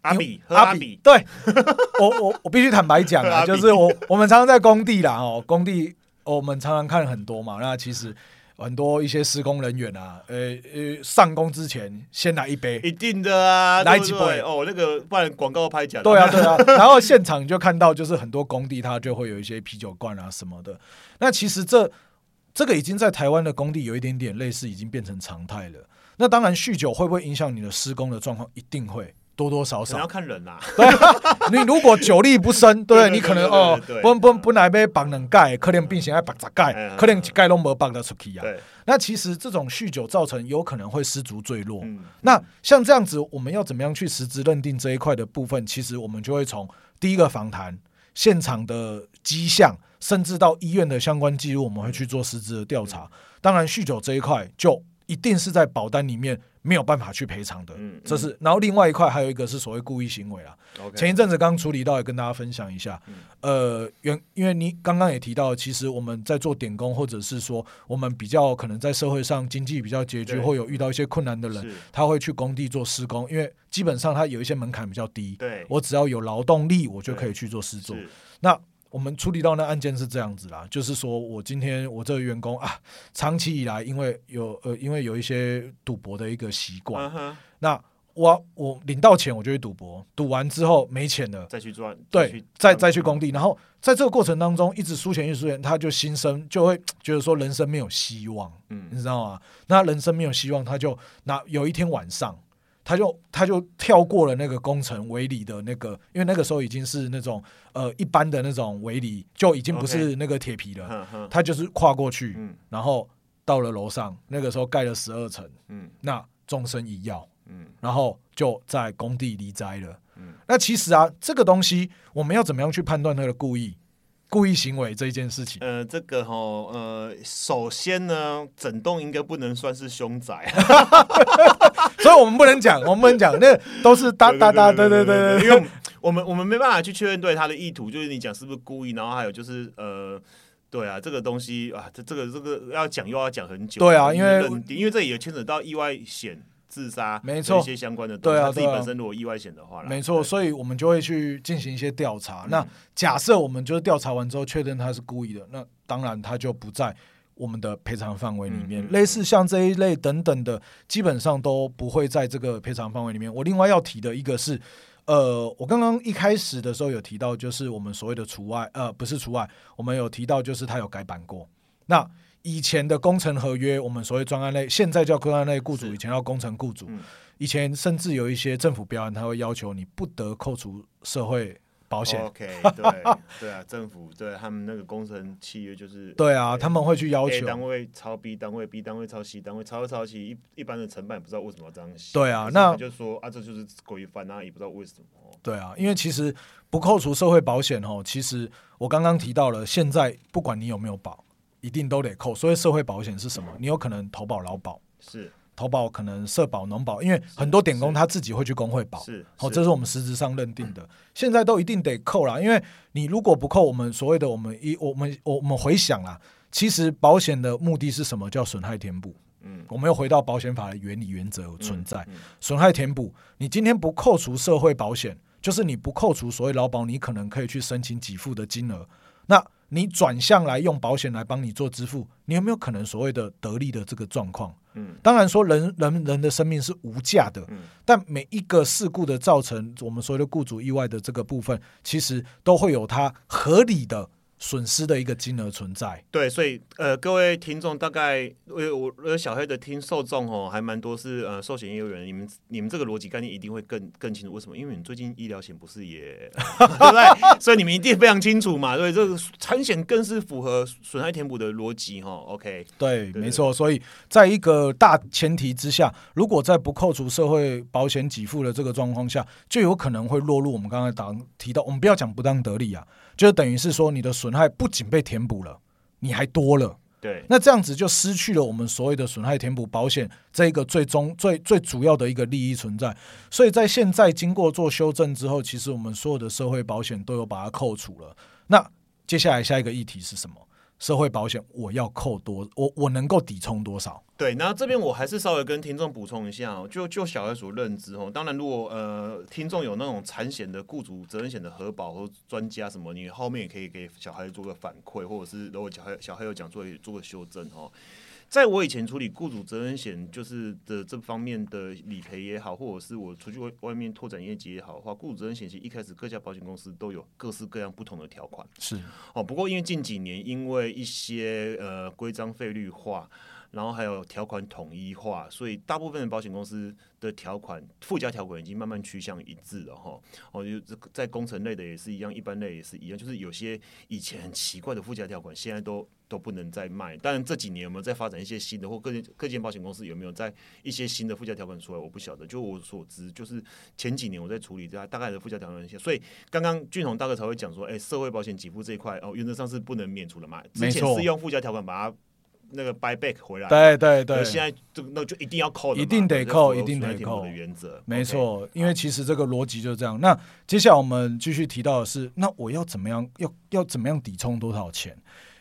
阿比，阿比，对 我我我必须坦白讲啊，就是我我们常常在工地啦，哦，工地我们常常看很多嘛，那其实。很多一些施工人员啊，呃呃，上工之前先来一杯，一定的啊，来几杯哦，那个不然广告拍假。对啊对啊，然后现场就看到，就是很多工地它就会有一些啤酒罐啊什么的。那其实这这个已经在台湾的工地有一点点类似，已经变成常态了。那当然，酗酒会不会影响你的施工的状况？一定会。多多少少要看人呐，对，你如果酒力不深，对你可能哦，不不不来杯绑两盖，可能并且还绑十盖，可能一盖都没绑得出去啊。那其实这种酗酒造成有可能会失足坠落。那像这样子，我们要怎么样去实质认定这一块的部分？其实我们就会从第一个访谈、现场的迹象，甚至到医院的相关记录，我们会去做实质的调查。当然，酗酒这一块就一定是在保单里面。没有办法去赔偿的，这是。然后另外一块还有一个是所谓故意行为啊。前一阵子刚处理到，也跟大家分享一下。呃，原因为你刚刚也提到，其实我们在做点工，或者是说我们比较可能在社会上经济比较拮据，或有遇到一些困难的人，他会去工地做施工，因为基本上他有一些门槛比较低。对，我只要有劳动力，我就可以去做施作。那我们处理到那案件是这样子啦，就是说我今天我这个员工啊，长期以来因为有呃因为有一些赌博的一个习惯，那我我领到钱我就去赌博，赌完之后没钱了再去赚，对，再再去工地，然后在这个过程当中一直输钱，一直输钱，他就心生就会觉得说人生没有希望，嗯，你知道吗？那人生没有希望，他就那有一天晚上。他就他就跳过了那个工程围里的那个，因为那个时候已经是那种呃一般的那种围里，就已经不是那个铁皮了。他就是跨过去，然后到了楼上，那个时候盖了十二层，那纵身一要，然后就在工地离灾了。那其实啊，这个东西我们要怎么样去判断那个故意？故意行为这一件事情，呃，这个哈，呃，首先呢，整栋应该不能算是凶宅，所以我们不能讲，我们不能讲，那都是哒哒哒，对对对对，因为我们我们没办法去确认对他的意图，就是你讲是不是故意，然后还有就是呃，对啊，这个东西啊，这这个这个要讲又要讲很久，对啊，因为因为这也牵扯到意外险。自杀，没错，一些相关的，对啊，自己本身如果意外险的话，没错，所以我们就会去进行一些调查。那假设我们就是调查完之后确认他是故意的，那当然他就不在我们的赔偿范围里面。类似像这一类等等的，基本上都不会在这个赔偿范围里面。我另外要提的一个是，呃，我刚刚一开始的时候有提到，就是我们所谓的除外，呃，不是除外，我们有提到就是他有改版过。那以前的工程合约，我们所谓专案类，现在叫专案类雇主，以前叫工程雇主。以前甚至有一些政府标案，他会要求你不得扣除社会保险。OK，对对啊，政府对他们那个工程契约就是对啊，他们会去要求单位抄 B 单位，B 单位抄 C 单位，抄抄 C 一一般的承办不知道为什么要这样写。对啊，那就说啊，这就是规范啊，也不知道为什么。对啊，因为其实不扣除社会保险哦，其实我刚刚提到了，现在不管你有没有保。一定都得扣，所以社会保险是什么？你有可能投保劳保，是投保可能社保农保，因为很多点工他自己会去工会保，是好，这是我们实质上认定的。现在都一定得扣了，因为你如果不扣，我们所谓的我们一我们我们回想啦，其实保险的目的是什么？叫损害填补。嗯，我们又回到保险法的原理原则存在，损害填补。你今天不扣除社会保险，就是你不扣除所谓劳保，你可能可以去申请给付的金额，那。你转向来用保险来帮你做支付，你有没有可能所谓的得利的这个状况？嗯，当然说人人人的生命是无价的，嗯，但每一个事故的造成，我们所谓的雇主意外的这个部分，其实都会有它合理的。损失的一个金额存在，对，所以呃，各位听众大概我我小黑的听受众哦，还蛮多是呃寿险业务员，你们你们这个逻辑概念一定会更更清楚，为什么？因为你们最近医疗险不是也 对不对？所以你们一定非常清楚嘛，所以这个产险更是符合损害填补的逻辑哈。OK，对，没错。所以在一个大前提之下，如果在不扣除社会保险给付的这个状况下，就有可能会落入我们刚才讲提到，我们不要讲不当得利啊。就等于是说，你的损害不仅被填补了，你还多了。对，那这样子就失去了我们所谓的损害填补保险这一个最终最最主要的一个利益存在。所以在现在经过做修正之后，其实我们所有的社会保险都有把它扣除了。那接下来下一个议题是什么？社会保险我要扣多，我我能够抵充多少？对，那这边我还是稍微跟听众补充一下，就就小孩所认知哦，当然如果呃听众有那种产险的雇主责任险的核保或专家什么，你后面也可以给小孩做个反馈，或者是如果小孩小孩有讲做做个修正哦。在我以前处理雇主责任险就是的这方面的理赔也好，或者是我出去外外面拓展业绩也好的话，雇主责任险其实一开始各家保险公司都有各式各样不同的条款。是哦，不过因为近几年因为一些呃规章费率化。然后还有条款统一化，所以大部分的保险公司的条款附加条款已经慢慢趋向一致了哈。哦，就在工程类的也是一样，一般类也是一样，就是有些以前很奇怪的附加条款，现在都都不能再卖。当然这几年有没有在发展一些新的，或各各间保险公司有没有在一些新的附加条款出来，我不晓得。就我所知，就是前几年我在处理这大概的附加条款一些，所以刚刚俊宏大哥才会讲说，哎，社会保险给付这一块哦，原则上是不能免除的嘛。之前是用附加条款把它。那个 buy back 回来，对对对，现在这个那就一定要扣，一定得扣，一定得扣的原则，没错。因为其实这个逻辑就是这样。那接下来我们继续提到的是，那我要怎么样，要要怎么样抵充多少钱？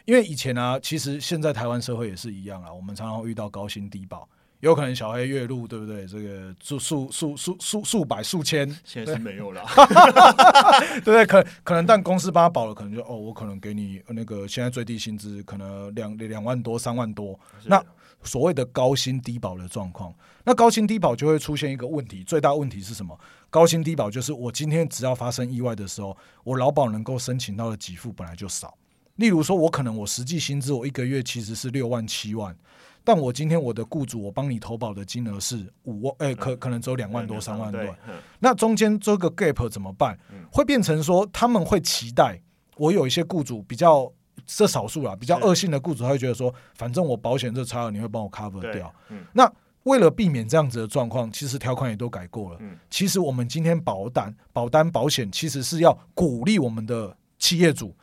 因为以前啊，其实现在台湾社会也是一样啊，我们常常会遇到高薪低保。有可能小黑月入，对不对？这个数数数数数数百数千，现在是没有了，对不对？可可能，但公司帮他保了，可能就哦，我可能给你那个现在最低薪资可能两两万多、三万多，那所谓的高薪低保的状况，那高薪低保就会出现一个问题，最大问题是什么？高薪低保就是我今天只要发生意外的时候，我劳保能够申请到的给付本来就少。例如说，我可能我实际薪资我一个月其实是六万七万，但我今天我的雇主我帮你投保的金额是五万，哎，可可能只有两万多、三万多。那中间这个 gap 怎么办？会变成说他们会期待我有一些雇主比较这少数啊，比较恶性的雇主，他会觉得说，反正我保险这差额你会帮我 cover 掉。那为了避免这样子的状况，其实条款也都改过了。其实我们今天保单、保单、保险其实是要鼓励我们的企业主。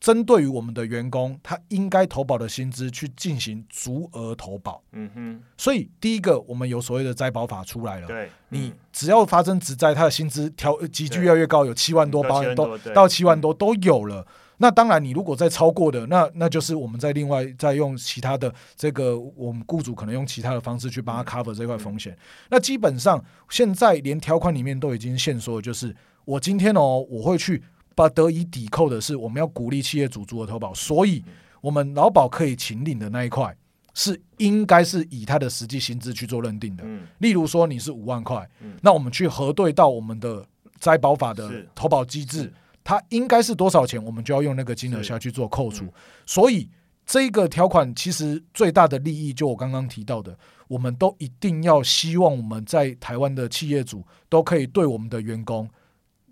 针对于我们的员工，他应该投保的薪资去进行足额投保。嗯哼。所以第一个，我们有所谓的灾保法出来了。对。你只要发生职灾，他的薪资调急剧越来越高，有七万多、八万多到七万多都有了。那当然，你如果再超过的，那那就是我们在另外再用其他的这个，我们雇主可能用其他的方式去帮他 cover 这块风险。那基本上现在连条款里面都已经限缩，就是我今天哦，我会去。把得以抵扣的是，我们要鼓励企业主足额投保，所以我们劳保可以请领的那一块是应该是以他的实际薪资去做认定的。例如说你是五万块，那我们去核对到我们的灾保法的投保机制，它应该是多少钱，我们就要用那个金额下去做扣除。所以这个条款其实最大的利益，就我刚刚提到的，我们都一定要希望我们在台湾的企业主都可以对我们的员工。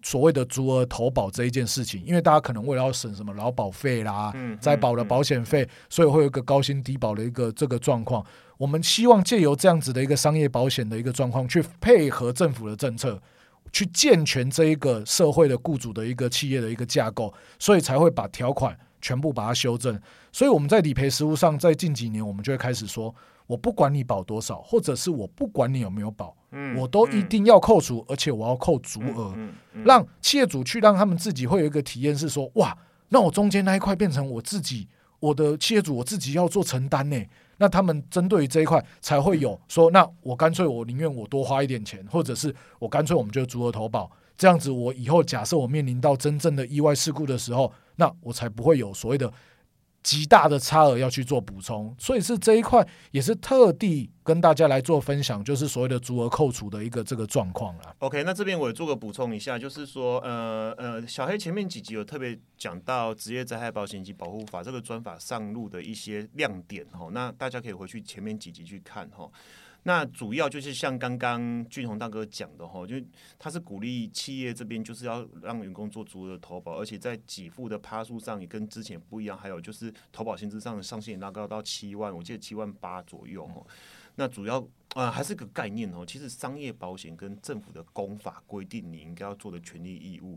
所谓的足额投保这一件事情，因为大家可能为了要省什么劳保费啦、再保的保险费，所以会有一个高薪低保的一个这个状况。我们希望借由这样子的一个商业保险的一个状况，去配合政府的政策，去健全这一个社会的雇主的一个企业的一个架构，所以才会把条款全部把它修正。所以我们在理赔实务上，在近几年，我们就会开始说。我不管你保多少，或者是我不管你有没有保，我都一定要扣除，而且我要扣足额，让企业主去让他们自己会有一个体验是说，哇，那我中间那一块变成我自己，我的企业主我自己要做承担呢。那他们针对于这一块才会有说，那我干脆我宁愿我多花一点钱，或者是我干脆我们就足额投保，这样子我以后假设我面临到真正的意外事故的时候，那我才不会有所谓的。极大的差额要去做补充，所以是这一块也是特地跟大家来做分享，就是所谓的足额扣除的一个这个状况啦。OK，那这边我也做个补充一下，就是说，呃呃，小黑前面几集有特别讲到职业灾害保险及保护法这个专法上路的一些亮点哦，那大家可以回去前面几集去看哦。那主要就是像刚刚俊宏大哥讲的哈，就他是鼓励企业这边就是要让员工做足额投保，而且在给付的趴数上也跟之前不一样，还有就是投保薪资上的上限也拉高到七万，我记得七万八左右哦。那主要啊还是个概念哦，其实商业保险跟政府的公法规定你应该要做的权利义务，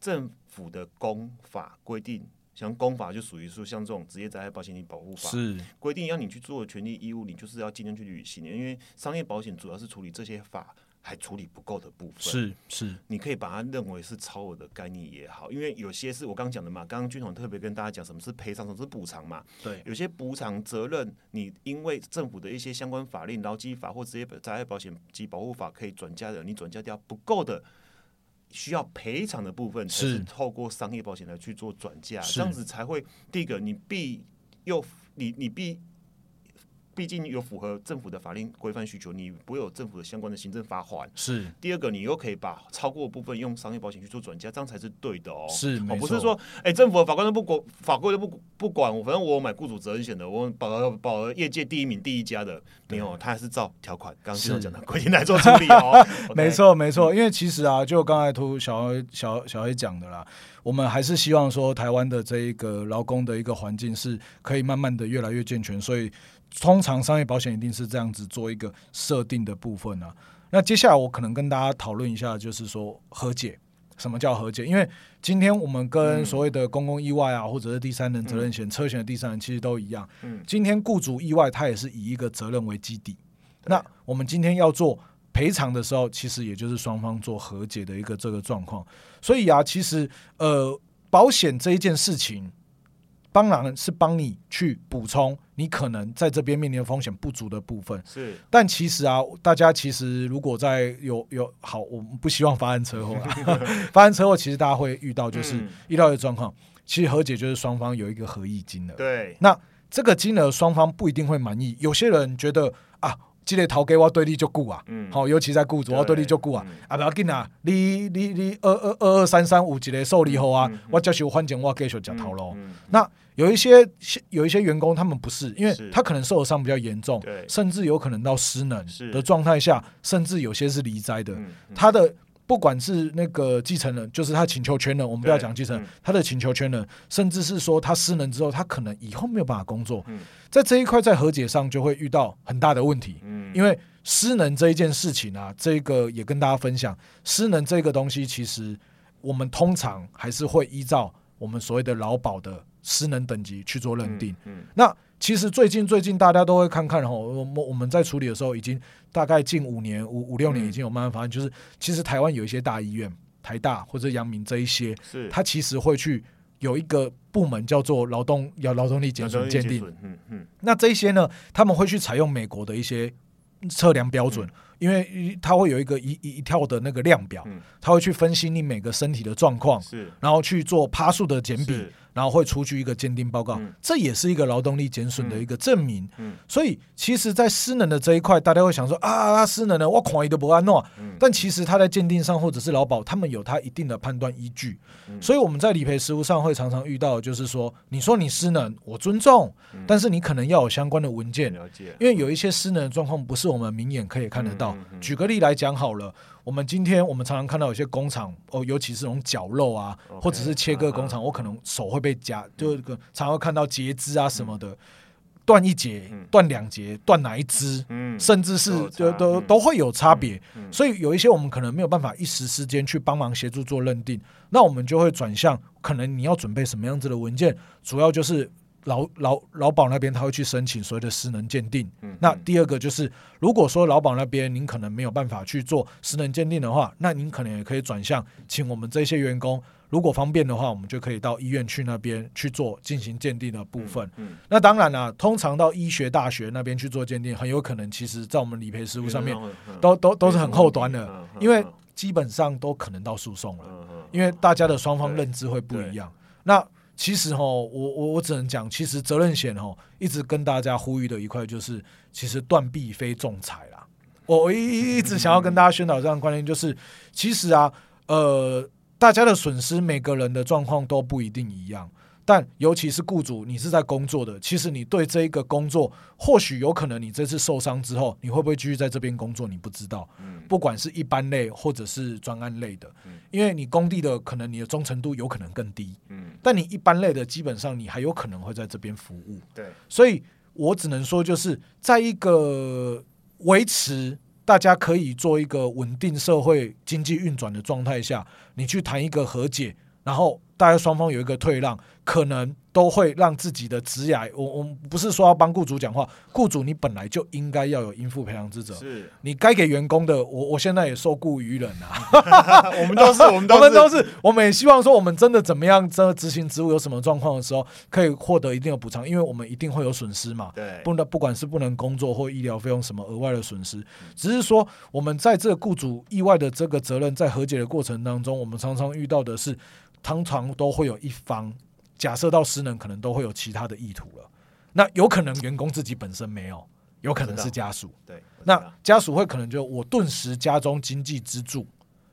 政府的公法规定。像公法就属于说，像这种职业灾害保险及保护法是规定要你去做的权利义务，你就是要尽量去履行的。因为商业保险主要是处理这些法还处理不够的部分，是是，你可以把它认为是超额的概念也好，因为有些是我刚刚讲的嘛，刚刚军统特别跟大家讲什么是赔偿，什么是补偿嘛。对，有些补偿责任，你因为政府的一些相关法令、劳基法或职业灾害保险及保护法可以转嫁的，你转嫁掉不够的。需要赔偿的部分是透过商业保险来去做转嫁，这样子才会第一个你必又你你必。毕竟有符合政府的法令规范需求，你不会有政府的相关的行政罚款。是第二个，你又可以把超过部分用商业保险去做转嫁，这样才是对的哦。是，不是说哎，政府的法官都不管，法规都不不管我，反正我买雇主责任险的，我保保业界第一名第一家的，没有，他还是照条款刚刚讲的规定来做处理哦。没错，没错，因为其实啊，就刚才图小小小 A 讲的啦，我们还是希望说台湾的这一个劳工的一个环境是可以慢慢的越来越健全，所以。通常商业保险一定是这样子做一个设定的部分啊。那接下来我可能跟大家讨论一下，就是说和解。什么叫和解？因为今天我们跟所谓的公共意外啊，或者是第三人责任险、车险的第三人其实都一样。嗯，今天雇主意外，他也是以一个责任为基底。那我们今天要做赔偿的时候，其实也就是双方做和解的一个这个状况。所以啊，其实呃，保险这一件事情。当然是帮你去补充你可能在这边面临的风险不足的部分。是，但其实啊，大家其实如果在有有好，我们不希望发生车祸啊，发生车祸其实大家会遇到就是遇到的状况，其实和解就是双方有一个合议金额。对，那这个金额双方不一定会满意，有些人觉得啊。积累逃给我对立就顾啊，好，尤其在雇主我对立就顾啊，啊不要紧啊，你你你二二二二三三五一个受理后啊，我接受反正我继续讲头咯。那有一些有一些员工他们不是，因为他可能受伤比较严重，甚至有可能到失能的状态下，甚至有些是离灾的，他的。不管是那个继承人，就是他请求权人，我们不要讲继承人，他的请求权人，甚至是说他失能之后，他可能以后没有办法工作，在这一块在和解上就会遇到很大的问题。嗯，因为失能这一件事情啊，这个也跟大家分享，失能这个东西，其实我们通常还是会依照我们所谓的劳保的失能等级去做认定。嗯，那。其实最近最近大家都会看看哈，我我们在处理的时候，已经大概近五年五五六年已经有慢慢发现，就是其实台湾有一些大医院，台大或者阳明这一些，是。它其实会去有一个部门叫做劳动要劳动力减损鉴定，嗯嗯，那这些呢，他们会去采用美国的一些测量标准，因为它会有一个一一一跳的那个量表，它会去分析你每个身体的状况，是，然后去做趴数的减比。然后会出具一个鉴定报告，这也是一个劳动力减损的一个证明。所以，其实，在失能的这一块，大家会想说啊，他失能了，我狂一都不安诺。但其实他在鉴定上，或者是劳保，他们有他一定的判断依据。所以我们在理赔实务上会常常遇到，就是说，你说你失能，我尊重，但是你可能要有相关的文件，因为有一些失能的状况不是我们明眼可以看得到。举个例来讲好了。我们今天我们常常看到有些工厂哦，尤其是那种绞肉啊，或者是切割工厂，我可能手会被夹，就个常会看到截肢啊什么的，断一节、断两节、断哪一支，甚至是就都都会有差别。所以有一些我们可能没有办法一时之间去帮忙协助做认定，那我们就会转向，可能你要准备什么样子的文件，主要就是。劳劳劳保那边他会去申请所谓的失能鉴定。那第二个就是，如果说劳保那边您可能没有办法去做失能鉴定的话，那您可能也可以转向，请我们这些员工，如果方便的话，我们就可以到医院去那边去做进行鉴定的部分。那当然了，通常到医学大学那边去做鉴定，很有可能其实在我们理赔实务上面都都都是很后端的，因为基本上都可能到诉讼了，因为大家的双方认知会不一样。那其实哈，我我我只能讲，其实责任险哈，一直跟大家呼吁的一块就是，其实断臂非仲裁啦。我一一直想要跟大家宣导这样观念，就是其实啊，呃，大家的损失，每个人的状况都不一定一样。但尤其是雇主，你是在工作的，其实你对这一个工作，或许有可能你这次受伤之后，你会不会继续在这边工作，你不知道。嗯，不管是一般类或者是专案类的，嗯，因为你工地的可能你的忠诚度有可能更低，嗯，但你一般类的基本上你还有可能会在这边服务。对，所以我只能说，就是在一个维持大家可以做一个稳定社会经济运转的状态下，你去谈一个和解，然后大家双方有一个退让。可能都会让自己的职涯，我我们不是说要帮雇主讲话，雇主你本来就应该要有应付赔偿之责，是。你该给员工的，我我现在也受雇于人啊，我们都是 我们我们都是，我们也希望说我们真的怎么样，真的执行职务有什么状况的时候，可以获得一定的补偿，因为我们一定会有损失嘛，对，不能不管是不能工作或医疗费用什么额外的损失，只是说我们在这个雇主意外的这个责任在和解的过程当中，我们常常遇到的是，常常都会有一方。假设到失能，可能都会有其他的意图了。那有可能员工自己本身没有，有可能是家属。对，那家属会可能就我顿时家中经济支柱，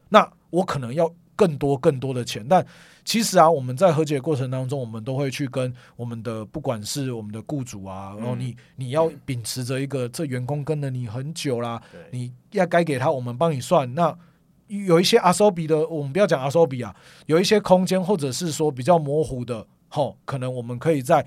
那我可能要更多更多的钱。但其实啊，我们在和解过程当中，我们都会去跟我们的不管是我们的雇主啊，然后你你要秉持着一个这员工跟了你很久啦，你要该给他，我们帮你算那。有一些阿索比的，我们不要讲阿索比啊，有一些空间或者是说比较模糊的，吼，可能我们可以在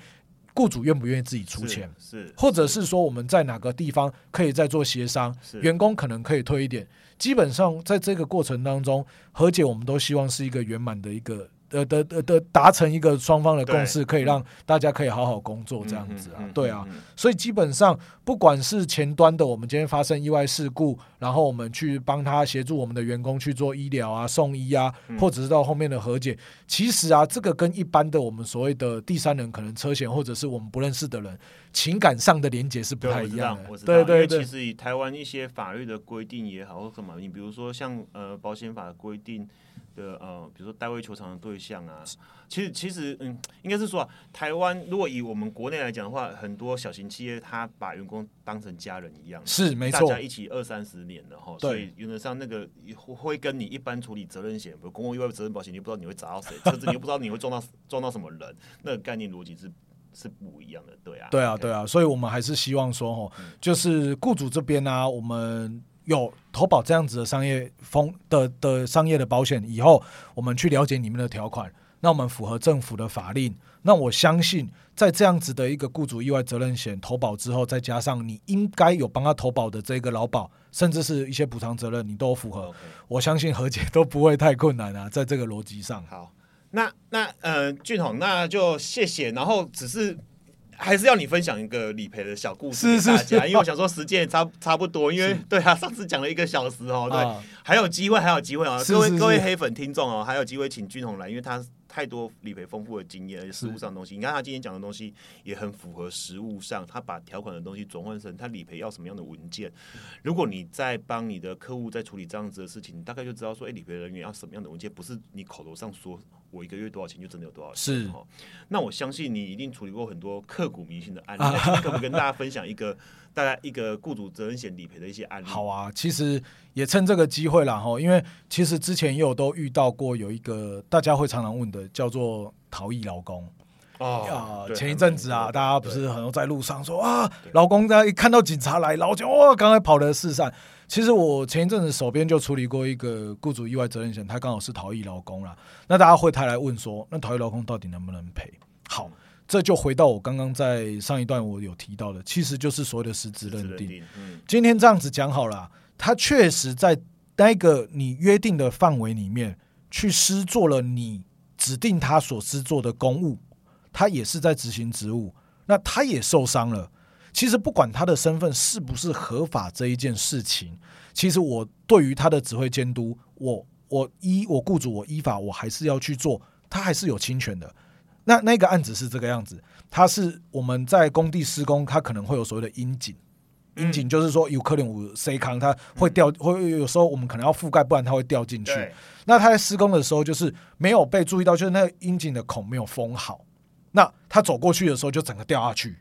雇主愿不愿意自己出钱，是，或者是说我们在哪个地方可以再做协商，员工可能可以退一点。基本上在这个过程当中，和解我们都希望是一个圆满的一个呃的的的达成一个双方的共识，可以让大家可以好好工作这样子啊，对啊，所以基本上不管是前端的，我们今天发生意外事故，然后我们去帮他协助我们的员工去做医疗啊、送医啊，或者是到后面的和解，其实啊，这个跟一般的我们所谓的第三人可能车险或者是我们不认识的人情感上的连接是不太一样的，对对对，其实以台湾一些法律的规定也好或什么，你比如说像呃保险法的规定。的呃，比如说代位求偿的对象啊，其实其实嗯，应该是说啊，台湾如果以我们国内来讲的话，很多小型企业他把员工当成家人一样，是没错，大家一起二三十年了哈，所以原则上那个会跟你一般处理责任险，比如公共意外责任保险，你不知道你会砸到谁，车子你又不知道你会撞到撞到什么人，那个概念逻辑是是不一样的，对啊，对啊，对啊，所以我们还是希望说哈，就是雇主这边呢，我们。有投保这样子的商业风的的商业的保险以后，我们去了解里面的条款，那我们符合政府的法令，那我相信在这样子的一个雇主意外责任险投保之后，再加上你应该有帮他投保的这个劳保，甚至是一些补偿责任，你都符合，我相信和解都不会太困难啊，在这个逻辑上。好，那那呃，俊宏，那就谢谢，然后只是。还是要你分享一个理赔的小故事给大家，因为我想说时间也差 差不多，因为对啊，上次讲了一个小时哦，对，还有机会，还有机会啊，各位各位黑粉听众哦，还有机会请君宏来，因为他太多理赔丰富的经验，而且实物上的东西，你看他今天讲的东西也很符合实物上，他把条款的东西转换成他理赔要什么样的文件。如果你在帮你的客户在处理这样子的事情，你大概就知道说，哎，理赔人员要什么样的文件，不是你口头上说。我一个月多少钱就真的有多少钱。是。哈，那我相信你一定处理过很多刻骨铭心的案例，可不可以跟大家分享一个大家一个雇主责任险理赔的一些案例？好啊，其实也趁这个机会了哈，因为其实之前也有都遇到过有一个大家会常常问的叫做逃逸劳工。哦，前一阵子啊，大家不是很多在路上说啊，老公在一看到警察来，老就哇，刚才跑的四散。其实我前一阵子手边就处理过一个雇主意外责任险，他刚好是逃逸劳工了。那大家会他来问说，那逃逸劳工到底能不能赔？好，这就回到我刚刚在上一段我有提到的，其实就是所谓的实质认定。今天这样子讲好了，他确实在那个你约定的范围里面去施做了你指定他所施做的公务，他也是在执行职务，那他也受伤了。其实不管他的身份是不是合法这一件事情，其实我对于他的指挥监督，我我依我雇主我依法我还是要去做，他还是有侵权的。那那个案子是这个样子，他是我们在工地施工，他可能会有所谓的阴井，阴井就是说有可能有 C 康，它会掉，会有时候我们可能要覆盖，不然它会掉进去。那他在施工的时候就是没有被注意到，就是那个阴井的孔没有封好，那他走过去的时候就整个掉下去。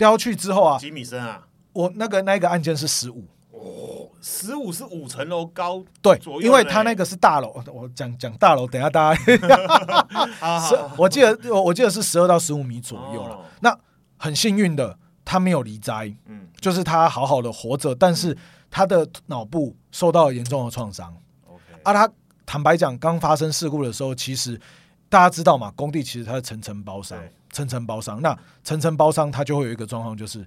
掉去之后啊，几米深啊？我那个那个案件是十五哦，十五是五层楼高，对，因为他那个是大楼，我讲讲大楼，等下大家，十，我记得我我记得是十二到十五米左右了。那很幸运的，他没有离灾，嗯，就是他好好的活着，但是他的脑部受到了严重的创伤。OK，啊，他坦白讲，刚发生事故的时候，其实大家知道嘛，工地其实它是层层包商。层层包商，那层层包商它就会有一个状况，就是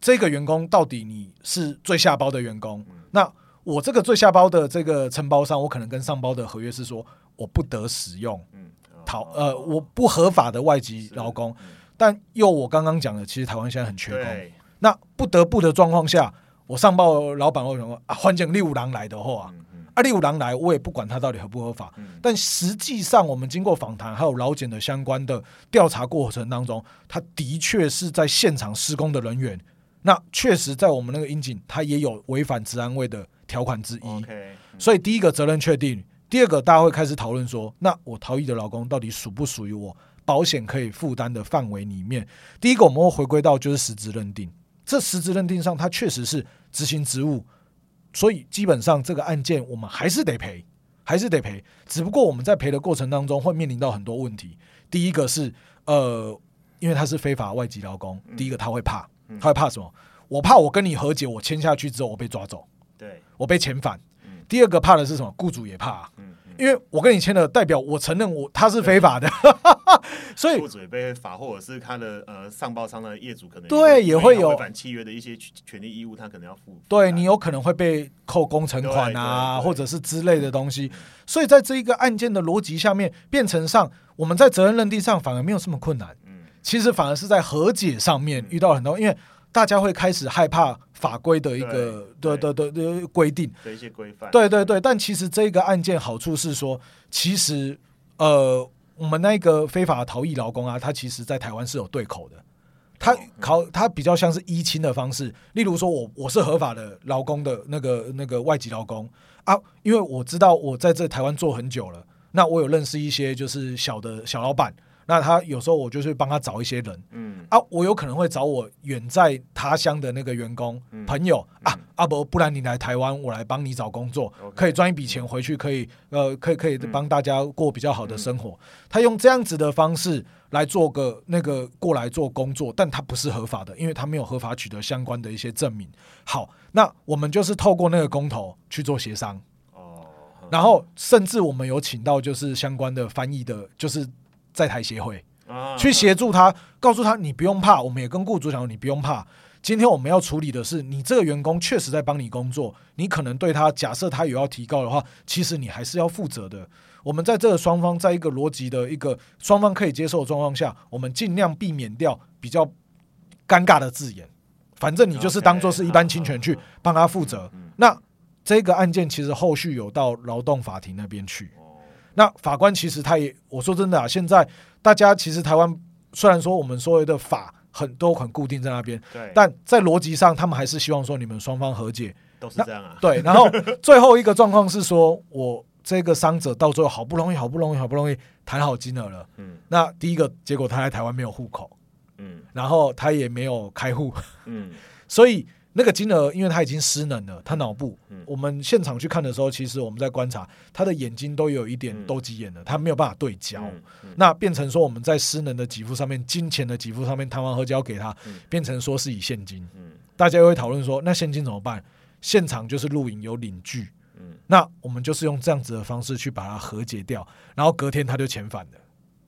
这个员工到底你是最下包的员工，那我这个最下包的这个承包商，我可能跟上包的合约是说，我不得使用，讨呃我不合法的外籍劳工，但又我刚刚讲的，其实台湾现在很缺工，那不得不的状况下，我上报老板为什么啊，环境六五郎来的话。阿里五郎来，我也不管他到底合不合法。但实际上，我们经过访谈还有劳检的相关的调查过程当中，他的确是在现场施工的人员。那确实在我们那个阴井，他也有违反治安卫的条款之一。所以第一个责任确定，第二个大家会开始讨论说，那我逃逸的老公到底属不属于我保险可以负担的范围里面？第一个我们会回归到就是实质认定，这实质认定上，他确实是执行职务。所以基本上这个案件我们还是得赔，还是得赔。只不过我们在赔的过程当中会面临到很多问题。第一个是呃，因为他是非法外籍劳工，第一个他会怕，他会怕什么？我怕我跟你和解，我签下去之后我被抓走，对，我被遣返。第二个怕的是什么？雇主也怕，因为我跟你签了，代表我承认我他是非法的，所以雇主也被罚，或者是他的呃上报商的业主可能对也会有违反契约的一些权利义务，他可能要负。对你有可能会被扣工程款啊，或者是之类的东西。所以在这一个案件的逻辑下面，变成上我们在责任认定上反而没有这么困难。嗯，其实反而是在和解上面遇到很多，因为大家会开始害怕法规的一个的的的的规定的一些规范。对对对，但其实这个案件好处是说，其实呃，我们那个非法逃逸劳工啊，他其实在台湾是有对口的。他考他比较像是依亲的方式，例如说我我是合法的劳工的那个那个外籍劳工啊，因为我知道我在这台湾做很久了，那我有认识一些就是小的小老板。那他有时候我就去帮他找一些人，嗯啊，我有可能会找我远在他乡的那个员工朋友啊，阿伯，不然你来台湾，我来帮你找工作，可以赚一笔钱回去，可以呃，可以可以帮大家过比较好的生活。他用这样子的方式来做个那个过来做工作，但他不是合法的，因为他没有合法取得相关的一些证明。好，那我们就是透过那个工头去做协商哦，然后甚至我们有请到就是相关的翻译的，就是。在台协会去协助他，告诉他你不用怕，我们也跟雇主讲，你不用怕。今天我们要处理的是，你这个员工确实在帮你工作，你可能对他假设他有要提高的话，其实你还是要负责的。我们在这个双方在一个逻辑的一个双方可以接受的状况下，我们尽量避免掉比较尴尬的字眼。反正你就是当做是一般侵权去帮他负责。那这个案件其实后续有到劳动法庭那边去。那法官其实他也，我说真的啊，现在大家其实台湾虽然说我们所谓的法很都很固定在那边，对，但在逻辑上他们还是希望说你们双方和解，都是这样啊。对，然后最后一个状况是说，我这个伤者到最后好不容易、好不容易、好不容易谈好金额了，嗯，那第一个结果他在台湾没有户口，嗯，然后他也没有开户，嗯，所以。那个金额，因为他已经失能了，他脑部。我们现场去看的时候，其实我们在观察他的眼睛都有一点斗鸡眼了，他没有办法对焦。那变成说我们在失能的给付上面，金钱的给付上面，谈完和交给他，变成说是以现金。大家又会讨论说，那现金怎么办？现场就是录影有领据。那我们就是用这样子的方式去把它和解掉，然后隔天他就遣返了。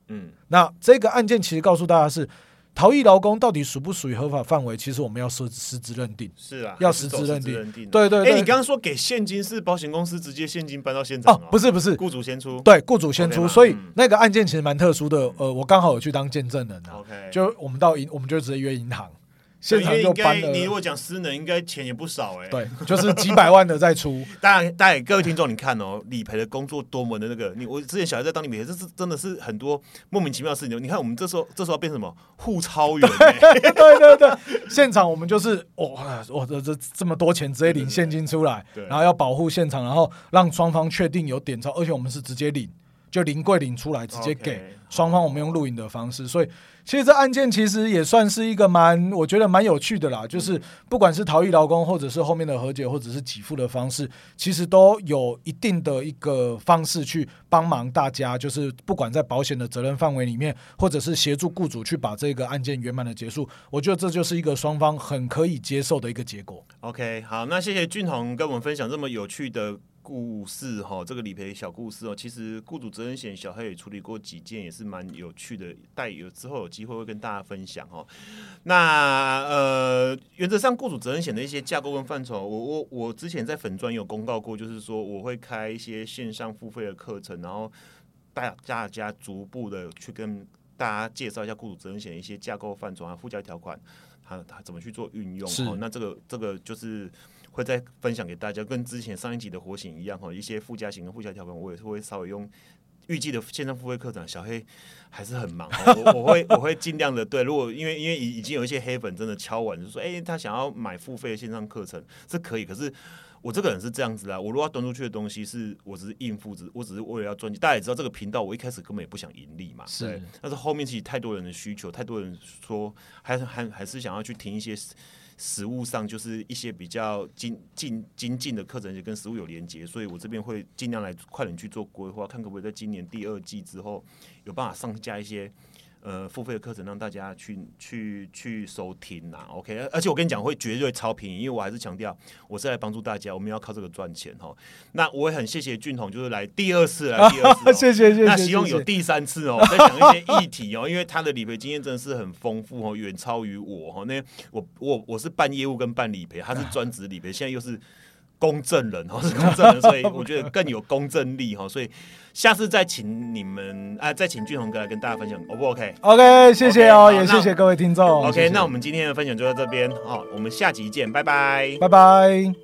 嗯，那这个案件其实告诉大家是。逃逸劳工到底属不属于合法范围？其实我们要实实质认定。是啊，要实质认定。对对。哎，你刚刚说给现金是保险公司直接现金搬到现场？哦，不是不是，雇主先出。对，雇主先出。所以那个案件其实蛮特殊的。呃，我刚好有去当见证人啊。OK。就我们到银，我们就直接约银行。现场就搬了。你如果讲私人，应该钱也不少哎。对，就是几百万的在出。大家，大家各位听众，你看哦，理赔的工作多么的那个。你我之前小孩在当理赔，这是真的是很多莫名其妙的事情。你看我们这时候，这时候变什么互超员？对对对，现场我们就是哇，我这这这么多钱直接领现金出来，然后要保护现场，然后让双方确定有点钞，而且我们是直接领。就临柜领出来，直接给双方。我们用录影的方式，所以其实这案件其实也算是一个蛮，我觉得蛮有趣的啦。就是不管是逃逸劳工，或者是后面的和解，或者是给付的方式，其实都有一定的一个方式去帮忙大家。就是不管在保险的责任范围里面，或者是协助雇主去把这个案件圆满的结束，我觉得这就是一个双方很可以接受的一个结果。OK，好，那谢谢俊宏跟我们分享这么有趣的。故事哈，这个理赔小故事哦，其实雇主责任险小黑也处理过几件，也是蛮有趣的。待有之后有机会会跟大家分享哦。那呃，原则上雇主责任险的一些架构跟范畴，我我我之前在粉专有公告过，就是说我会开一些线上付费的课程，然后大大家逐步的去跟大家介绍一下雇主责任险的一些架构范畴啊、附加条款，它它怎么去做运用。哦。那这个这个就是。会再分享给大家，跟之前上一集的活型一样哈，一些附加型跟附加条款，我也是会稍微用预计的线上付费课程。小黑还是很忙，我我会我会尽量的对。如果因为因为已已经有一些黑粉真的敲完，就说哎，他想要买付费的线上课程是可以，可是我这个人是这样子啊，我如果要端出去的东西是我只是应付，只我只是为了要赚钱。大家也知道这个频道，我一开始根本也不想盈利嘛，是。但是后面其实太多人的需求，太多人说还还还是想要去听一些。实物上就是一些比较精进精进的课程，也跟实物有连接，所以我这边会尽量来快点去做规划，看可不可以在今年第二季之后有办法上架一些呃付费的课程让大家去去去收听呐。OK，而且我跟你讲会绝对超便宜，因为我还是强调我是来帮助大家，我们要靠这个赚钱哈。那我也很谢谢俊宏，就是来第二次来第二次，谢谢谢谢。那希望有第三次哦，再讲一些议题哦，因为他的理赔经验真的是很丰富哦，远超于我哈。那我我我是办业务跟办理赔，他是专职理赔，现在又是。公证人 哦，是公证人，所以我觉得更有公证力哈。所以下次再请你们啊，再请俊宏哥来跟大家分享，O 不 OK？OK，谢谢哦，也谢谢各位听众。OK，那我们今天的分享就到这边好，我们下集见，拜拜，拜拜。